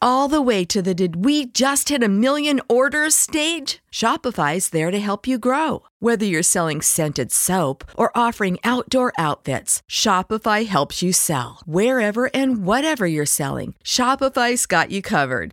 all the way to the did we just hit a million orders stage? Shopify's there to help you grow. Whether you're selling scented soap or offering outdoor outfits, Shopify helps you sell. Wherever and whatever you're selling, Shopify's got you covered.